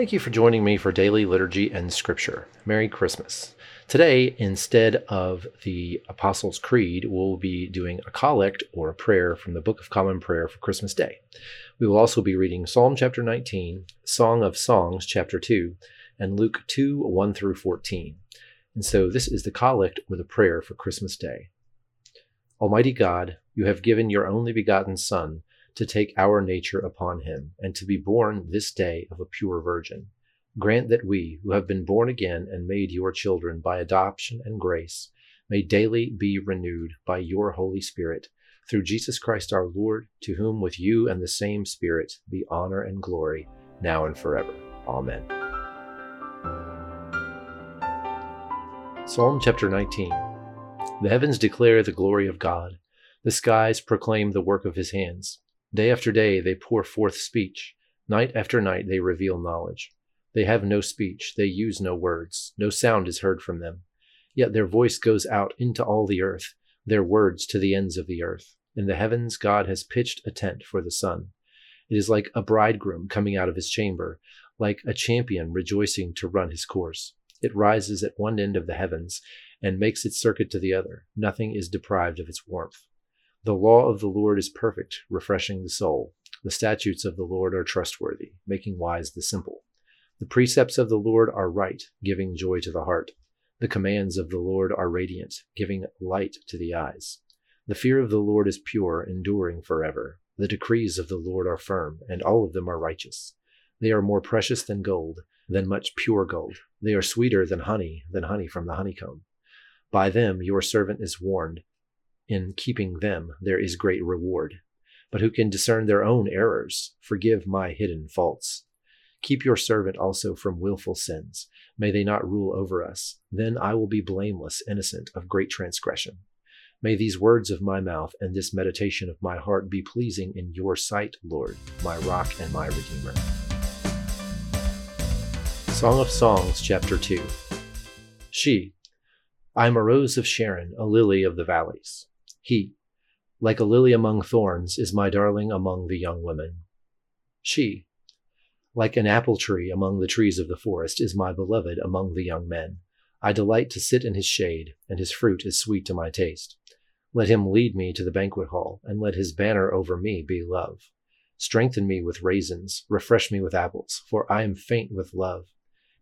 Thank you for joining me for daily liturgy and scripture. Merry Christmas. Today, instead of the Apostles' Creed, we'll be doing a collect or a prayer from the Book of Common Prayer for Christmas Day. We will also be reading Psalm chapter 19, Song of Songs chapter 2, and Luke 2 1 through 14. And so this is the collect or the prayer for Christmas Day. Almighty God, you have given your only begotten Son to take our nature upon him, and to be born this day of a pure virgin. Grant that we, who have been born again and made your children by adoption and grace, may daily be renewed by your Holy Spirit, through Jesus Christ our Lord, to whom with you and the same Spirit be honor and glory, now and forever. Amen. Psalm chapter 19 The heavens declare the glory of God, the skies proclaim the work of his hands. Day after day they pour forth speech. Night after night they reveal knowledge. They have no speech, they use no words, no sound is heard from them. Yet their voice goes out into all the earth, their words to the ends of the earth. In the heavens God has pitched a tent for the sun. It is like a bridegroom coming out of his chamber, like a champion rejoicing to run his course. It rises at one end of the heavens and makes its circuit to the other. Nothing is deprived of its warmth. The law of the Lord is perfect, refreshing the soul. The statutes of the Lord are trustworthy, making wise the simple. The precepts of the Lord are right, giving joy to the heart. The commands of the Lord are radiant, giving light to the eyes. The fear of the Lord is pure, enduring forever. The decrees of the Lord are firm, and all of them are righteous. They are more precious than gold, than much pure gold. They are sweeter than honey, than honey from the honeycomb. By them your servant is warned in keeping them there is great reward. But who can discern their own errors? Forgive my hidden faults. Keep your servant also from wilful sins. May they not rule over us. Then I will be blameless, innocent of great transgression. May these words of my mouth and this meditation of my heart be pleasing in your sight, Lord, my rock and my redeemer. Song of Songs, chapter 2. She, I am a rose of Sharon, a lily of the valleys. He, like a lily among thorns, is my darling among the young women. She, like an apple tree among the trees of the forest, is my beloved among the young men. I delight to sit in his shade, and his fruit is sweet to my taste. Let him lead me to the banquet hall, and let his banner over me be love. Strengthen me with raisins, refresh me with apples, for I am faint with love.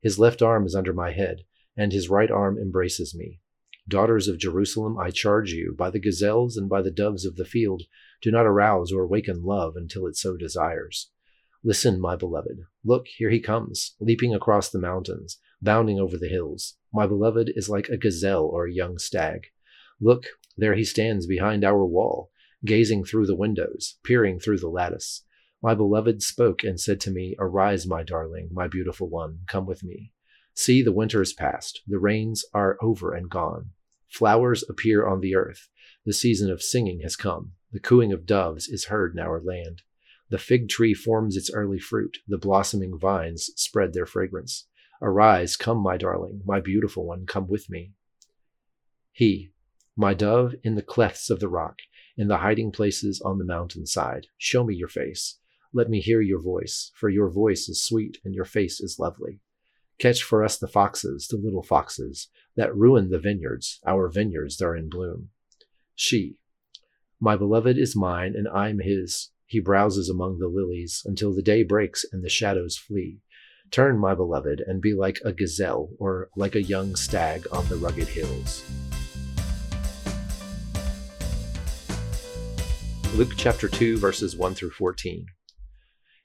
His left arm is under my head, and his right arm embraces me. Daughters of Jerusalem, I charge you, by the gazelles and by the doves of the field, do not arouse or awaken love until it so desires. Listen, my beloved. Look, here he comes, leaping across the mountains, bounding over the hills. My beloved is like a gazelle or a young stag. Look, there he stands behind our wall, gazing through the windows, peering through the lattice. My beloved spoke and said to me, Arise, my darling, my beautiful one, come with me. See, the winter is past, the rains are over and gone. Flowers appear on the earth. The season of singing has come. The cooing of doves is heard in our land. The fig tree forms its early fruit. The blossoming vines spread their fragrance. Arise, come, my darling, my beautiful one, come with me. He, my dove, in the clefts of the rock, in the hiding places on the mountain side, show me your face. Let me hear your voice, for your voice is sweet and your face is lovely. Catch for us the foxes, the little foxes, that ruin the vineyards. Our vineyards are in bloom. She, my beloved is mine, and I am his. He browses among the lilies until the day breaks and the shadows flee. Turn, my beloved, and be like a gazelle or like a young stag on the rugged hills. Luke chapter 2, verses 1 through 14.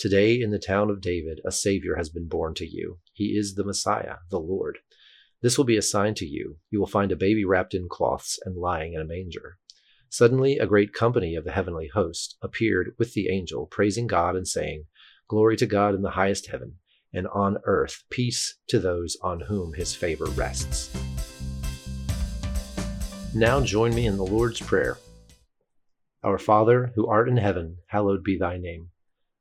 Today, in the town of David, a Savior has been born to you. He is the Messiah, the Lord. This will be a sign to you. You will find a baby wrapped in cloths and lying in a manger. Suddenly, a great company of the heavenly host appeared with the angel, praising God and saying, Glory to God in the highest heaven and on earth peace to those on whom his favor rests. Now join me in the Lord's Prayer. Our Father, who art in heaven, hallowed be thy name.